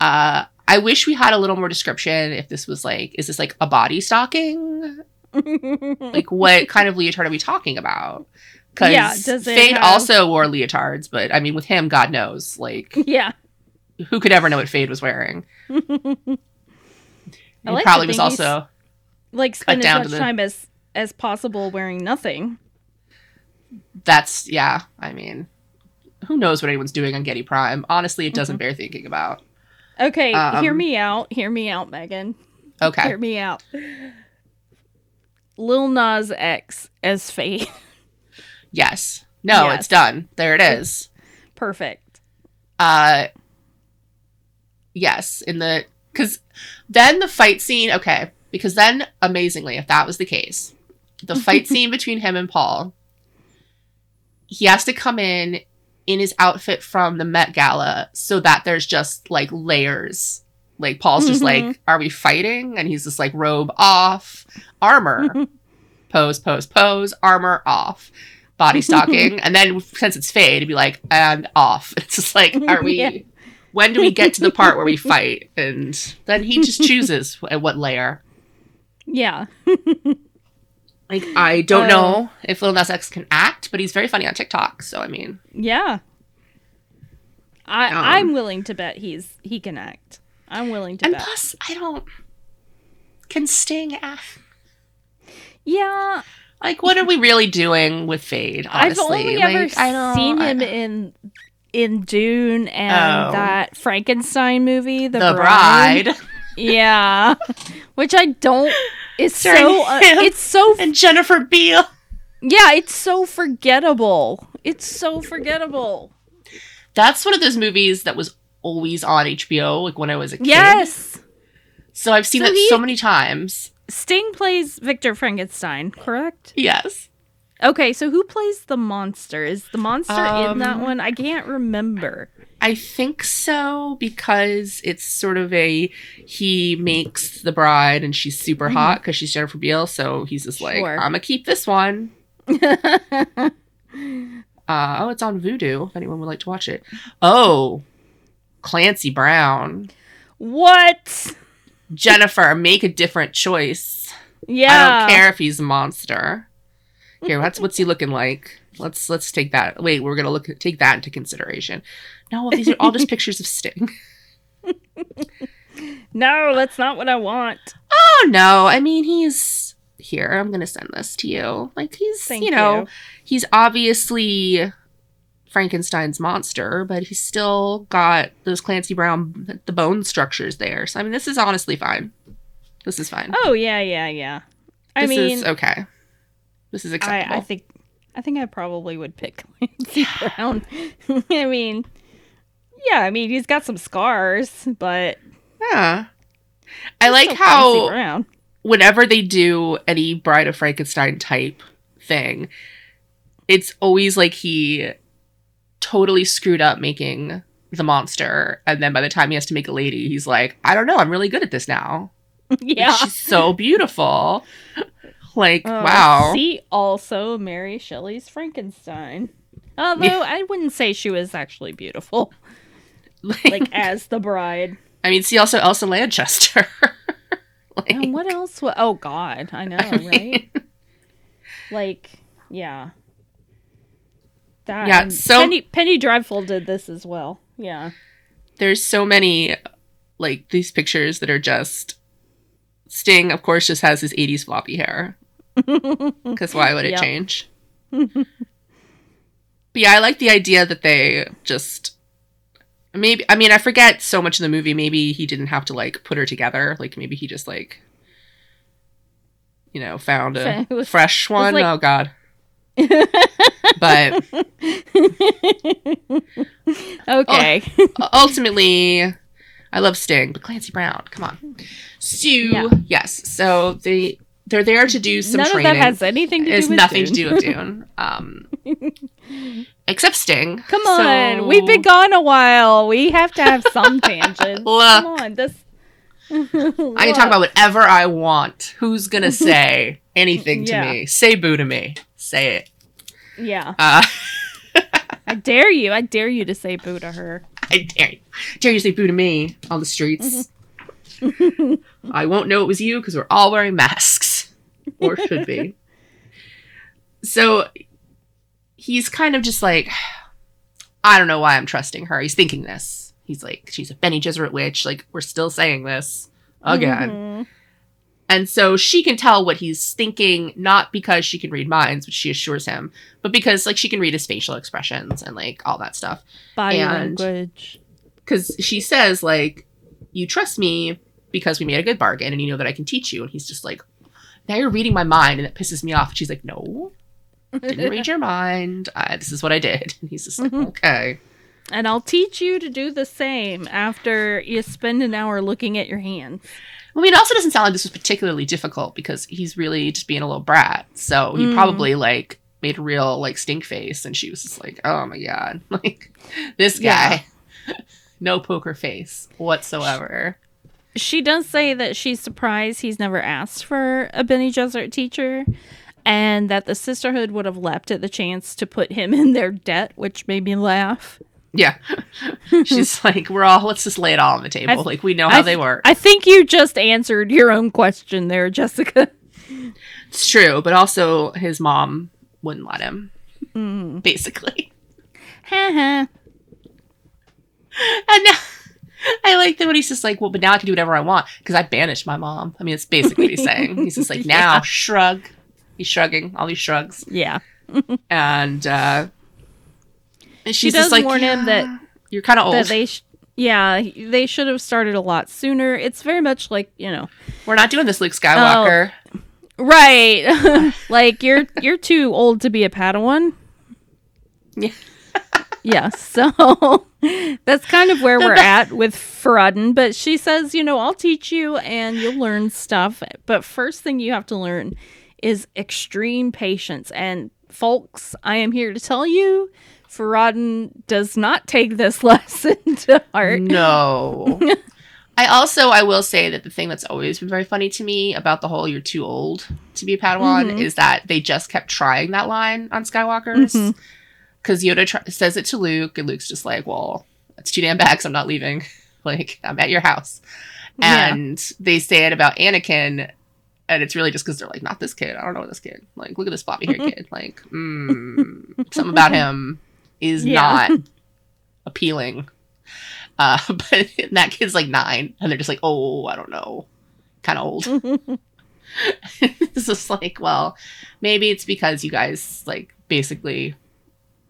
uh i wish we had a little more description if this was like is this like a body stocking (laughs) like what kind of leotard are we talking about because Yeah, Feyd have- also wore leotards, but I mean, with him, God knows, like yeah. who could ever know what Feyd was wearing? (laughs) I He like probably was also Like spend as much the- time as as possible wearing nothing. that's yeah. I mean, who knows what anyone's doing on Giedi Prime? Honestly, it doesn't bear thinking about. Okay, hear Um, me out. Hear me out, Megan. Okay, Hear me out. Lil Nas X as Feyd. yes, no, Yes. it's done. There it is. Perfect. Uh, yes, in the because then the fight scene. Okay, because then amazingly, if that was the case, the fight (laughs) scene between him and Paul, he has to come in in his outfit from the Met Gala so that there's just like layers. Like Paul's just like, mm-hmm. "Are we fighting?" And he's just like, "Robe off, armor, (laughs) pose, pose, pose, armor off." Body (laughs) stocking, and then since it's Feyd, it'd be like and off. (laughs) It's just like, are we? Yeah. When do we get to the part where we fight? And then he just chooses at what layer. Yeah. Like I don't Uh, know if Lil Nas X can act, but he's very funny on TikTok. So I mean, Yeah. I Um, I'm willing to bet he's he can act. I'm willing to bet and bet. plus I don't can Sting act. yeah, Like what are we really doing with Feyd? I've Honestly, only like, ever I don't- seen I- him in in Dune and Oh. that Frankenstein movie, The, the Bride. bride Yeah, (laughs) which I don't. It's so. Uh, it's so. and Jennifer Beal. Yeah, it's so forgettable. It's so forgettable. That's one of those movies that was always on HBO, like when I was a kid. Yes, So I've seen So it he- so many times. Sting plays Victor Frankenstein, correct? Yes. Okay, so who plays the monster? Is the monster in that Um, one? I can't remember. I think so because it's sort of a he makes the bride and she's super hot because she's Jennifer Beal, so he's just like, Sure. I'm gonna keep this one. (laughs) Uh, oh, it's on Vudu. If anyone would like to watch it. Oh, Clancy Brown, what? Jennifer, make a different choice. Yeah. I don't care if he's a monster. Here, what's what's he looking like? Let's let's take that. Wait, we're gonna look take that into consideration. No, these are all just (laughs) pictures of Sting. no, that's not what I want. Oh no, I mean he's here. I'm gonna send this to you. Like he's, Thank you know, you. he's obviously Frankenstein's monster, but he's still got those Clancy Brown the bone structures there. So I mean, this is honestly fine. This is fine. Oh yeah, yeah, yeah. I this mean, is okay. This is acceptable. I, I think I think I probably would pick Clancy Brown. (laughs) I mean, yeah, I mean he's got some scars, but yeah. I like how whenever they do any Bride of Frankenstein type thing, it's always like he totally screwed up making the monster, and then by the time he has to make a lady, he's like, I don't know, I'm really good at this now. (laughs) yeah. She's so beautiful. Like, Uh, wow. See also Mary Shelley's Frankenstein. Although Yeah. I wouldn't say she was actually beautiful, (laughs) Like, like as the bride. I mean, see also Elsa Lanchester. (laughs) like, And what else? Oh God, I know, (laughs) I mean- right? Like, yeah. That, Yeah, so- Penny Penny Dreadful did this as well. Yeah. there's so many like these pictures that are just Sting, of course, just has his 80s floppy hair. Because why would it Yep. change? but yeah, I like the idea that they just maybe I mean I forget so much in the movie. Maybe he didn't have to like put her together. Like maybe he just like you know found a (laughs) was- fresh one. like- oh god. but (laughs) okay. Oh, ultimately I love Sting, but Clancy Brown, come on. So Yeah. yes, so they they're there to do some None training. of that has anything to It has do with nothing Dune. to do with Dune. Um, except Sting. Come So- on, we've been gone a while. We have to have some (laughs) tangents. Look. Come on, this. (laughs) I can talk about whatever I want. Who's gonna (laughs) say anything to Yeah. me? Say boo to me. Say it. Yeah, Uh, I dare you. I dare you to say boo to her. I dare you. Dare you say boo to me on the streets. I won't know it was you because we're all wearing masks. Or should be. (laughs) so he's kind of just like, I don't know why I'm trusting her. He's thinking this. He's like, she's a Bene Gesserit witch. Like, we're still saying this again. Mhm. And so she can tell what he's thinking, not because she can read minds, which she assures him, but because like she can read his facial expressions and like all that stuff. Body And- language. because she says like you trust me because we made a good bargain and you know that i can teach you and he's just like now you're reading my mind and it pisses me off. And she's like no didn't read (laughs) your mind? I, this is what i did. (laughs) And he's just like Mhm. okay. And I'll teach you to do the same after you spend an hour looking at your hands. i mean it also doesn't sound like this was particularly difficult because he's really just being a little brat. So he Mm. probably like made a real like stink face and she was just like oh my god. (laughs) Like this guy. No poker face whatsoever She does say that she's surprised he's never asked for a Bene Gesserit teacher, and that the sisterhood would have leapt at the chance to put him in their debt, which made me laugh. Yeah. (laughs) She's like, we're all, let's just lay it all on the table. Th- like, we know how I they work. I think you just answered your own question there, Jessica. it's true, but also his mom wouldn't let him, Mm. basically. (laughs) And now, (laughs) I like that when he's just like, well, but now I can do whatever I want because I banished my mom. I mean, it's basically what he's saying. He's just like, now, (laughs) Yeah. shrug. He's shrugging, all these shrugs. yeah. (laughs) And, uh, and She she's does just like, warn him that- you're kind of old. They, sh- yeah, they should have started a lot sooner. It's very much like you know, We're not doing this, Luke Skywalker. right? like you're you're too old to be a Padawan. Yeah. yeah, so (laughs) that's kind of where we're at with Farad'n. But she says, you know, I'll teach you and you'll learn stuff. But first thing you have to learn is extreme patience. And folks, I am here to tell you, Farad'n does not take this (laughs) lesson to heart. No. (laughs) I also I will say that the thing that's always been very funny to me about the whole "you're too old to be a Padawan" Mhm. is that they just kept trying that line on Skywalkers Mhm. Because Yoda tr- says it to Luke, and Luke's just like, "Well, it's too damn bad 'cause I'm not leaving. (laughs) like I'm at your house." Yeah. And they say it about Anakin, and it's really just because they're like, "Not this kid. I don't know this kid. Like, look at this floppy haired (laughs) kid. Like, mm, something about him is Yeah. not (laughs) appealing." Uh, but that kid's like nine, and they're just like, oh, I don't know, kind of old. it's just like, well, maybe it's because you guys like basically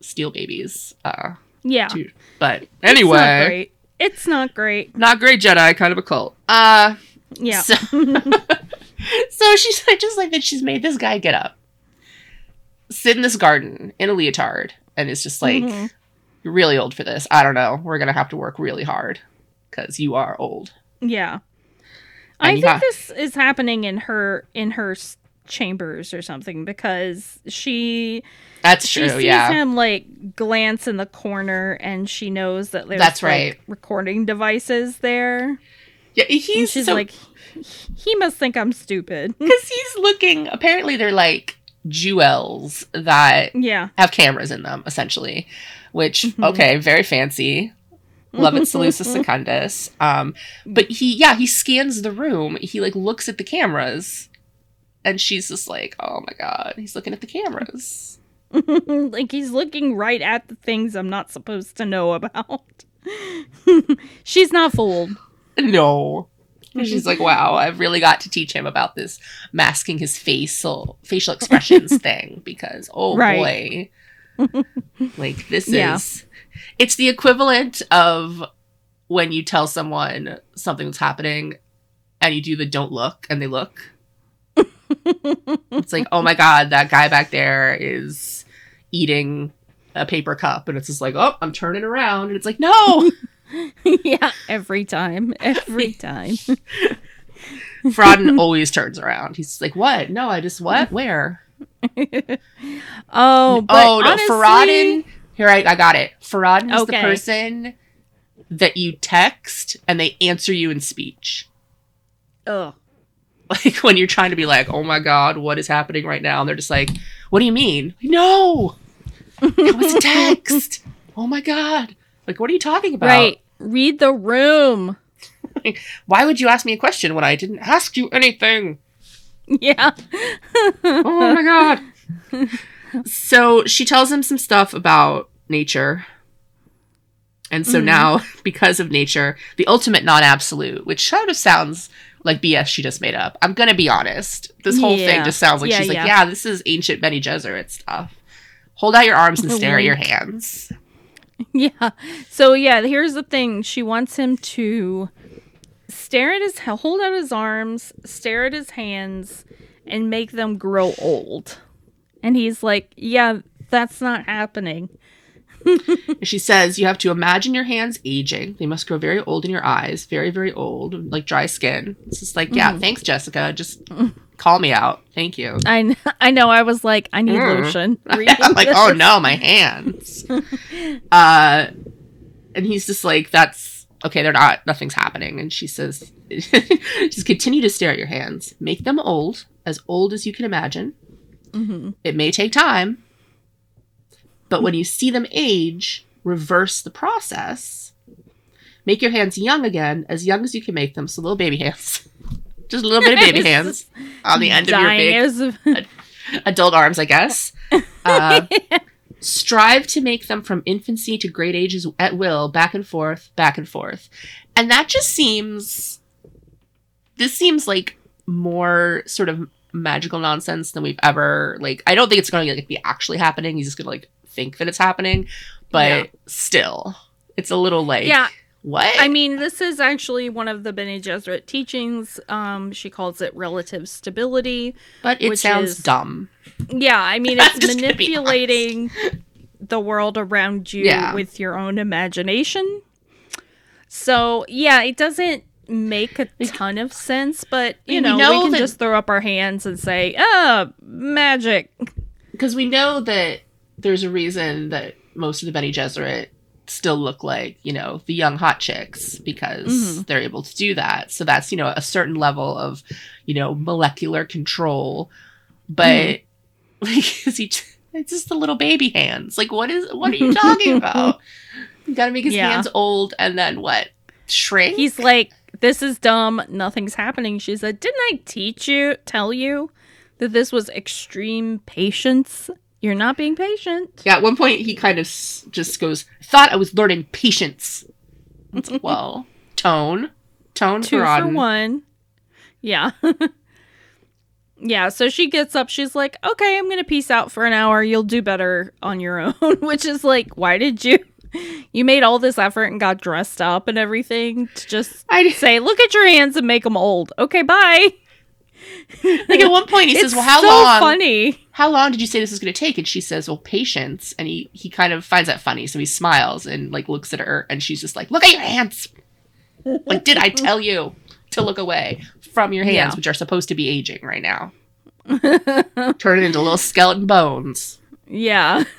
steal babies. Uh, Yeah. too. But It's not anyway, great. It's not great. not great Jedi, kind of a cult. Uh, Yeah. so, (laughs) so she's just like that. She's made this guy get up, sit in this garden in a leotard, and it's just like, Mhm. you're really old for this. I don't know. We're gonna have to work really hard because you are old. Yeah. And I think ha- this is happening in her in her chambers or something because she That's she true. sees Yeah. him like glance in the corner and she knows that there's That's like, right. recording devices there. Yeah. And He's she's so, like he must think I'm stupid. (laughs) because he's looking. Apparently, they're like jewels that yeah. have cameras in them, essentially. Which Mhm. okay, very fancy. Love it, Salusa (laughs) Secundus. Um, but he, yeah, he scans the room. He like looks at the cameras, and she's just like, "Oh my god, he's looking at the cameras." (laughs) like he's looking right at the things I'm not supposed to know about. (laughs) She's not fooled. No. And She's like, wow, I've really got to teach him about this masking his facial facial expressions (laughs) thing because oh Right. boy. like this Yeah. is it's the equivalent of when you tell someone something that's happening and you do the don't look and they look. It's like, oh my god, that guy back there is eating a paper cup and it's just like, oh, I'm turning around and it's like, no. (laughs) yeah, every time. Every time. (laughs) Farad'n always turns around. He's like, "What? No, I just what? Where? (laughs) oh, but oh no, honestly, Farad'n. Here, I, I got it. Farad'n is the person that you text and they answer you in speech. Ugh. Like (laughs) when you're trying to be like, "Oh my god, what is happening right now?" And they're just like, "What do you mean? No, it was a text. (laughs) oh my god, like what are you talking about? Right. Read the room. (laughs) Why would you ask me a question when I didn't ask you anything?" Yeah. oh my god. so she tells him some stuff about nature. And so Mhm. now, because of nature, the ultimate non absolute, which sort of sounds like BS she just made up. I'm gonna be honest. This whole thing just sounds like Yeah, she's like, yeah. yeah, this is ancient Bene Gesserit stuff. Hold out your arms and oh, stare at your hands. (laughs) Yeah. So yeah, here's the thing. She wants him to stare at his hold out his arms, stare at his hands, and make them grow old. And he's like, "Yeah, that's not happening." (laughs) And she says you have to imagine your hands aging. They must grow very old in your eyes, very, very old, like dry skin. It's just like, yeah, Mhm. thanks, Jessica. Just call me out. Thank you. I kn- I know. I was like, I need Mm. lotion. (laughs) I'm like, oh no, my hands. (laughs) uh, and he's just like, that's okay. They're not. Nothing's happening. And she says, just continue to stare at your hands. Make them old, as old as you can imagine. Mhm. It may take time, but when you see them age, reverse the process. Make your hands young again, as young as you can make them. So little baby hands. (laughs) Just a little bit of baby (laughs) hands on the end of your big adult arms, I guess. (laughs) Uh, strive to make them from infancy to great ages at will, back and forth, back and forth. And that just seems. This seems like more sort of magical nonsense than we've ever like. I don't think it's going to like, be actually happening. He's just going to like think that it's happening, but Yeah. still, it's a little like yeah, what? I mean, this is actually one of the Bene Gesserit teachings. Um, she calls it relative stability. but it which sounds is- dumb. Yeah, I mean, (laughs) it's just gonna be manipulating the world around you Yeah. with your own imagination. So, yeah, it doesn't make a ton of sense, but you know, know we can that- just throw up our hands and say, "Ah, magic." because we know that there's a reason that most of the Bene Gesserit still look like you know the young hot chicks because Mhm. they're able to do that. So that's you know a certain level of you know molecular control, but Mhm. (laughs) like is he? It's just the little baby hands. Like what is? What are you talking (laughs) about? You got to make his Yeah. hands old and then what? Shrink? He's like, "This is dumb. Nothing's happening." She said, "Didn't I teach you, tell you that this was extreme patience? You're not being patient." yeah. At one point, he kind of s- just goes, "Thought I was learning patience." It's like, well, (laughs) tone, tone Two for, one. Yeah. (laughs) yeah, so she gets up. She's like, okay, I'm going to peace out for an hour. You'll do better on your (laughs) own, which is like, why did you? You made all this effort and got dressed up and everything to just I say, look at your hands and make them old. Okay, bye. Like at one point he says, "Well, how so long? funny. How long did you say this is going to take?" And she says, "Well, patience." And he he kind of finds that funny, so he smiles and like looks at her, and she's just like, "Look at your hands." like, did I tell you to look away from your hands, Yeah. which are supposed to be aging right now? (laughs) Turn it into little skeleton bones. Yeah. (laughs)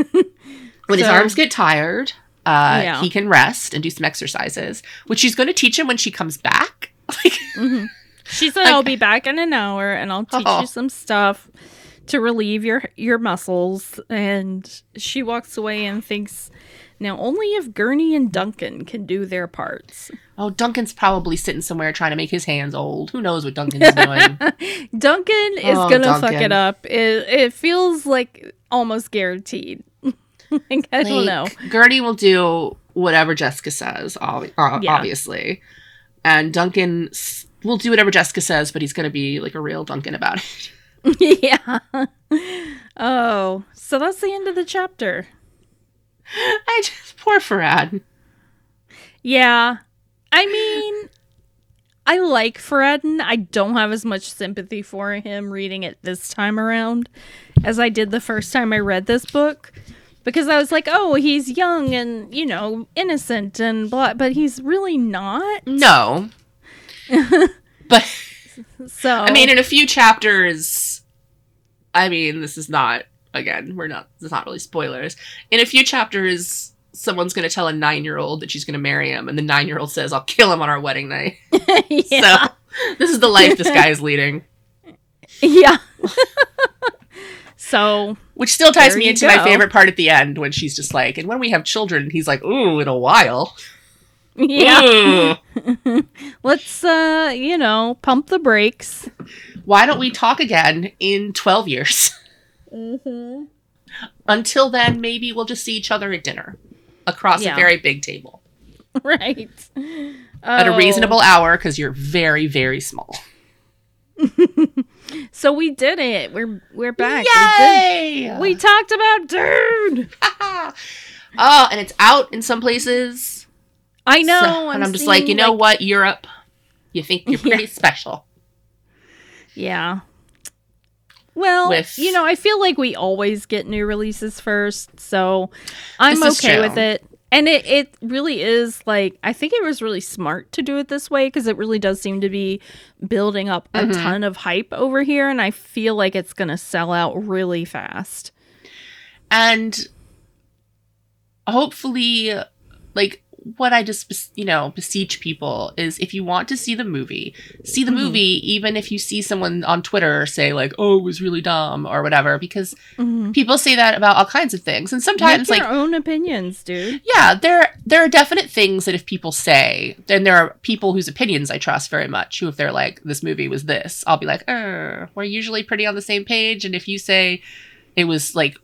When his arms get tired, uh, Yeah. he can rest and do some exercises, which she's going to teach him when she comes back. (laughs) Like, Mhm. She said, "I'll be back in an hour, and I'll teach Oh. you some stuff to relieve your your muscles." And she walks away and thinks, "Now only if Gurney and Duncan can do their parts." oh, Duncan's probably sitting somewhere trying to make his hands old. Who knows what Duncan's doing? (laughs) Duncan is Oh, gonna fuck it up. It it feels like almost guaranteed. (laughs) like, I don't know. Gurney will do whatever Jessica says, ob- uh, Yeah. obviously. And Duncan will do whatever Jessica says, but he's going to be like a real Duncan about it. (laughs) yeah. (laughs) Oh, so that's the end of the chapter. I just, poor Farad. Yeah. I mean, I like Farad'n. I don't have as much sympathy for him reading it this time around as I did the first time I read this book. Because I was like, oh, he's young and, you know, innocent and blah, but he's really not. No. (laughs) but, So, I mean, in a few chapters, I mean, this is not, again, we're not, this is not really spoilers. In a few chapters, someone's going to tell a nine year old that she's going to marry him, and the nine year old says, I'll kill him on our wedding night. (laughs) yeah. So, this is the life this guy is (laughs) leading. yeah. so, Which still ties me into my favorite part at the end when she's just like, and when we have children, he's like, ooh, in a while. (laughs) yeah. Ooh. Let's, uh, you know, pump the brakes. Why don't we talk again in 12 years? Mm-hmm. Until then, maybe we'll just see each other at dinner across Yeah. a very big table (laughs) Right. at a Oh. reasonable hour because you're very, very small. (laughs) So we did it. We're we're back. Yay! we talked about Dune. oh, and it's out in some places. I know. So- and I'm, just like, you know what, Europe? You think you're (laughs) Yeah. pretty special. Yeah. Well, With- you know, I feel like we always get new releases first, so I'm okay with it. And it, it really is like I think it was really smart to do it this way because it really does seem to be building up a Mhm. ton of hype over here, and I feel like it's gonna sell out really fast. and hopefully like what i just you know beseech people is if you want to see the movie see the Mhm. movie even if you see someone on twitter say like oh it was really dumb or whatever because people say that about all kinds of things and sometimes like your own opinions, dude. yeah there there are definite things that if people say and there are people whose opinions i trust very much who if they're like this movie was this i'll be like er, we're usually pretty on the same page and if you say it was like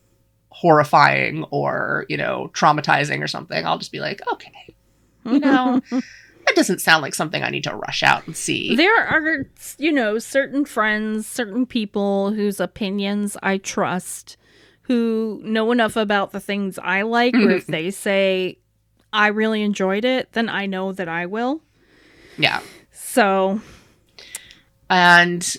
horrifying or you know traumatizing or something i'll just be like okay. You know? (laughs) That doesn't sound like something i need to rush out and see. There are, you know, certain friends, certain people whose opinions I trust, who know enough about the things I like, where if mm-hmm. they say, I really enjoyed it, then I know that I will. yeah. So, and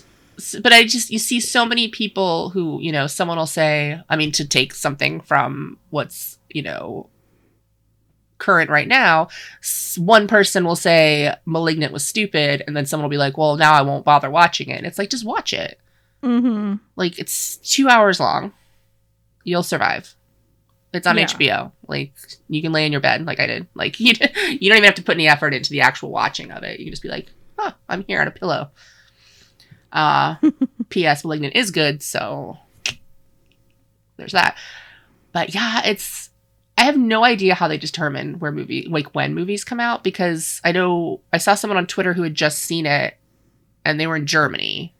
but i just you see so many people who you know someone will say i mean to take something from what's you know current right now one person will say malignant was stupid and then someone will be like well now i won't bother watching it. And it's like just watch it. Hmm like it's two hours long. You'll survive. It's on Yeah. hbo like you can lay in your bed like i did. Like you, (laughs) you don't even have to put any effort into the actual watching of it. You can just be like huh i'm here on a pillow uh (laughs) ps malignant is good so there's that but yeah it's i have no idea how they determine where movie like when movies come out because i know i saw someone on twitter who had just seen it and they were in germany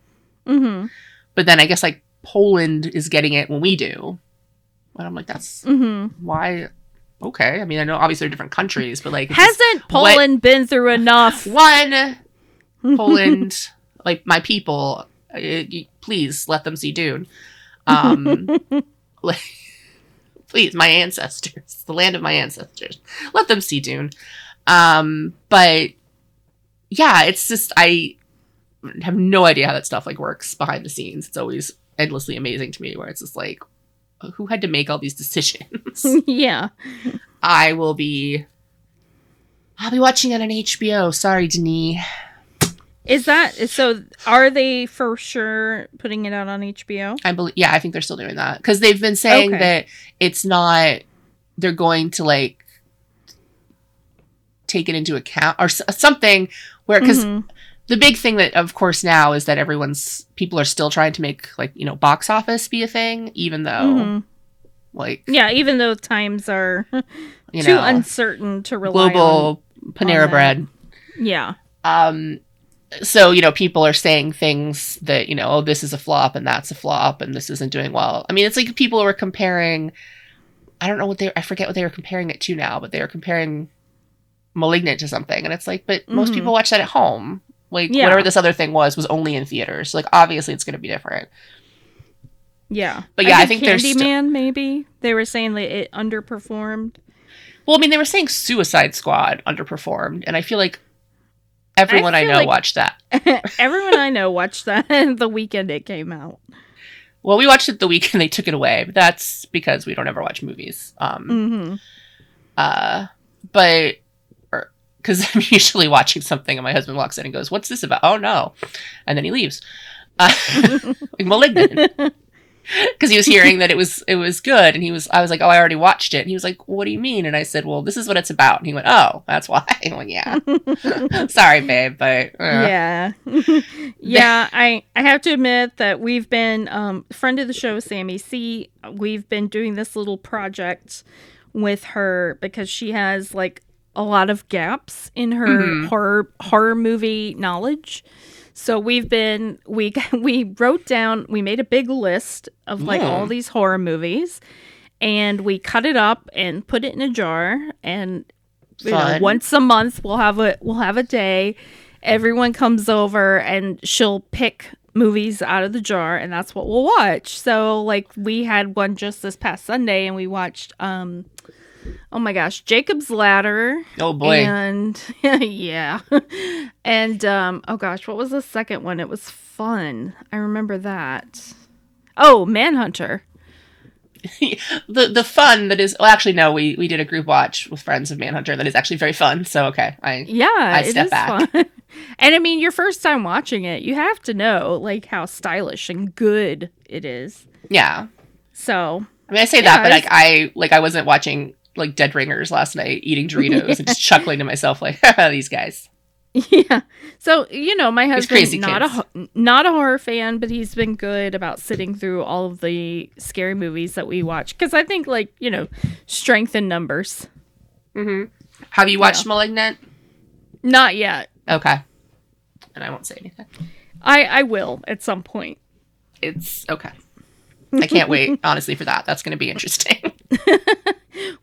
hmm but then I guess like Poland is getting it when we do. And I'm like, that's hmm why okay. I mean, I know obviously they're different countries, but like Hasn't Poland been through enough? one Poland, like my people, uh, please let them see Dune. Um, (laughs) like, (laughs) please, my ancestors, the land of my ancestors, let them see Dune. Um, but yeah, it's just I have no idea how that stuff like works behind the scenes. It's always endlessly amazing to me, where it's just like, who had to make all these decisions? (laughs) yeah. I will be. I'll be watching it on HBO. Sorry, Denis. Is that so? Are they for sure putting it out on HBO? I believe, yeah, I think they're still doing that because they've been saying Okay. that it's not. They're going to like take it into account or something where because Mhm. the big thing that of course now is that everyone's people are still trying to make like you know box office be a thing even though Mhm. like Yeah, even though times are (laughs) you too know uncertain to rely on. global Panera that. bread Yeah. um so you know people are saying things that you know oh this is a flop and that's a flop and this isn't doing well i mean it's like people were comparing i don't know what they i forget what they were comparing it to now but they were comparing malignant to something and it's like but most Mhm. people watch that at home like Yeah. whatever this other thing was was only in theaters so like obviously it's going to be different Yeah. But yeah, I think there's st- Candyman, maybe. They were saying that it underperformed. well i mean they were saying suicide squad underperformed and i feel like everyone i, feel know like- watched that. (laughs) Everyone I know watched that (laughs) the weekend it came out. well we watched it the weekend they took it away. But that's because we don't ever watch movies. Um hmm uh but because (laughs) i'm usually watching something and my husband walks in and goes what's this about? Oh no. And then he leaves. Uh, like malignant (laughs) because he was hearing that it was it was good. And he was i was like oh i already watched it. And he was like what do you mean? And i said well this is what it's about. And he went oh that's why. (laughs) I'm yeah. (laughs) Sorry babe but uh, Yeah. yeah, I I have to admit that we've been um friend of the show Sammy C, we've been doing this little project with her because she has like a lot of gaps in her Mhm. horror horror movie knowledge. So we've been we (laughs) we wrote down we made a big list of like Mm. all these horror movies and we cut it up and put it in a jar and you know, once a month we'll have a we'll have a day. Everyone comes over and she'll pick movies out of the jar and that's what we'll watch. So like we had one just this past sunday and we watched um oh my gosh jacob's ladder oh boy. and (laughs) yeah. And um oh gosh what was the second one? It was fun. I remember that. Oh manhunter. (laughs) The the fun that is well actually no we we did a group watch with friends of manhunter that is actually very fun so okay i Yeah, I step is back. fun. (laughs) and I mean, your first time watching it, you have to know like how stylish and good it is. yeah. So I mean, I say Yeah, that, but like I like I wasn't watching like Dead Ringers last night, eating (laughs) Doritos and just chuckling to myself like (laughs) these guys. yeah, so you know, my These crazy husband not a kids. ho- not a horror fan, but he's been good about sitting through all of the scary movies that we watch because I think like you know, strength in numbers. hmm Have you watched *Malignant*? Not yet. Okay, and I won't say anything. I I will at some point. It's okay. I can't wait (laughs) honestly for that. That's going to be interesting.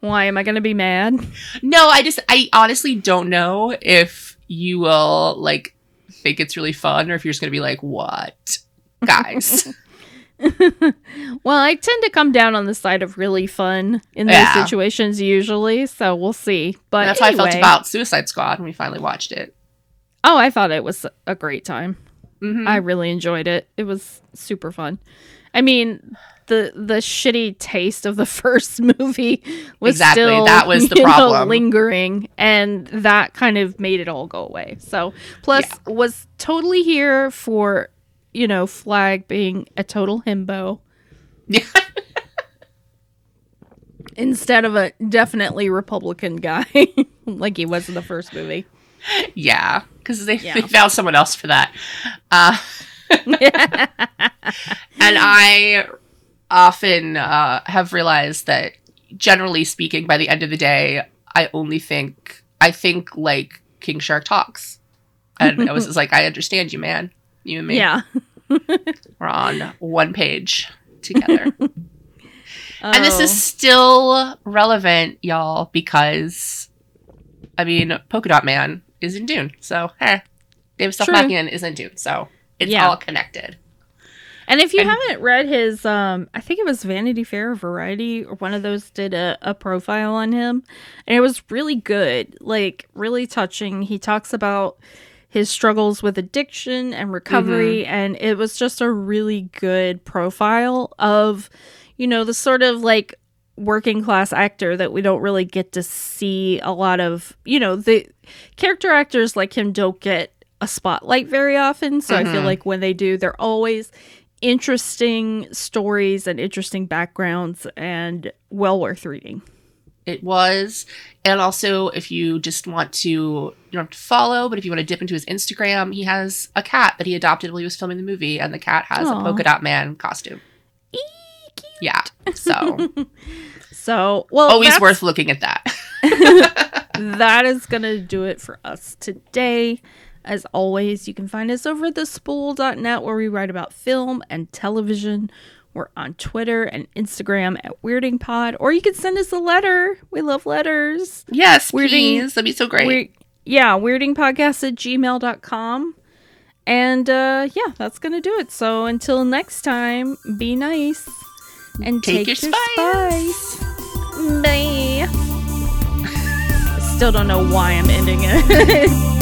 Why am I going to be mad? no, I just I honestly don't know if you will like think it's really fun or if you're just going to be like, "What, guys?" (laughs) (laughs) Well, I tend to come down on the side of really fun in those Yeah. situations usually, so we'll see. But And that's how I felt about *Suicide Squad* when we finally watched it. Oh, I thought it was a great time. Mhm. I really enjoyed it. It was super fun. I mean, the the shitty taste of the (laughs) first movie was Exactly, still that was the (laughs) you know, problem. lingering, and that kind of made it all go away. So, plus was totally here for you know Flag being a total himbo Yeah. (laughs) instead of a definitely Republican guy like he was in the first movie. Yeah, because they, Yeah. they found someone else for that. Uh, and I often uh, have realized that, generally speaking, by the end of the day, I only think I think like King Shark talks, and I was just like, I understand you, man. You and me, yeah. (laughs) we're on one page together. (laughs) And this Oh. is still relevant, y'all, because I mean, Polka Dot Man is in Dune, so eh, David. Dastmalchian is in Dune, so it's Yeah. all connected. And if you And- haven't read his, um, I think it was Vanity Fair or Variety or one of those did a, a profile on him, and it was really good, like really touching. He talks about his struggles with addiction and recovery, and it was just a really good profile of, you know, the sort of like working class actor that we don't really get to see a lot of, you know, the character actors like him don't get a spotlight very often. So I feel Mhm. like when they do, they're always interesting stories and interesting backgrounds and well worth reading. It was. And also, if you just want to, you don't have to follow, but if you want to dip into his Instagram, he has a cat that he adopted while he was filming the movie, and the cat has Aw. a polka dot man costume. Yeah. So, (laughs) So, well, always worth looking at that. (laughs) that is going to do it for us today. As always, you can find us over at thespool.net where we write about film and television. We're on Twitter and Instagram at WeirdingPod, or you can send us a letter. We love letters. yes, Weirding- please. That'd be so great. Weir- yeah, weirdingpodcast at gmail.com. And uh, yeah, that's going to do it. So until next time, be nice and Take take, your your, spice. Bye. I (laughs) still don't know why I'm ending it. (laughs)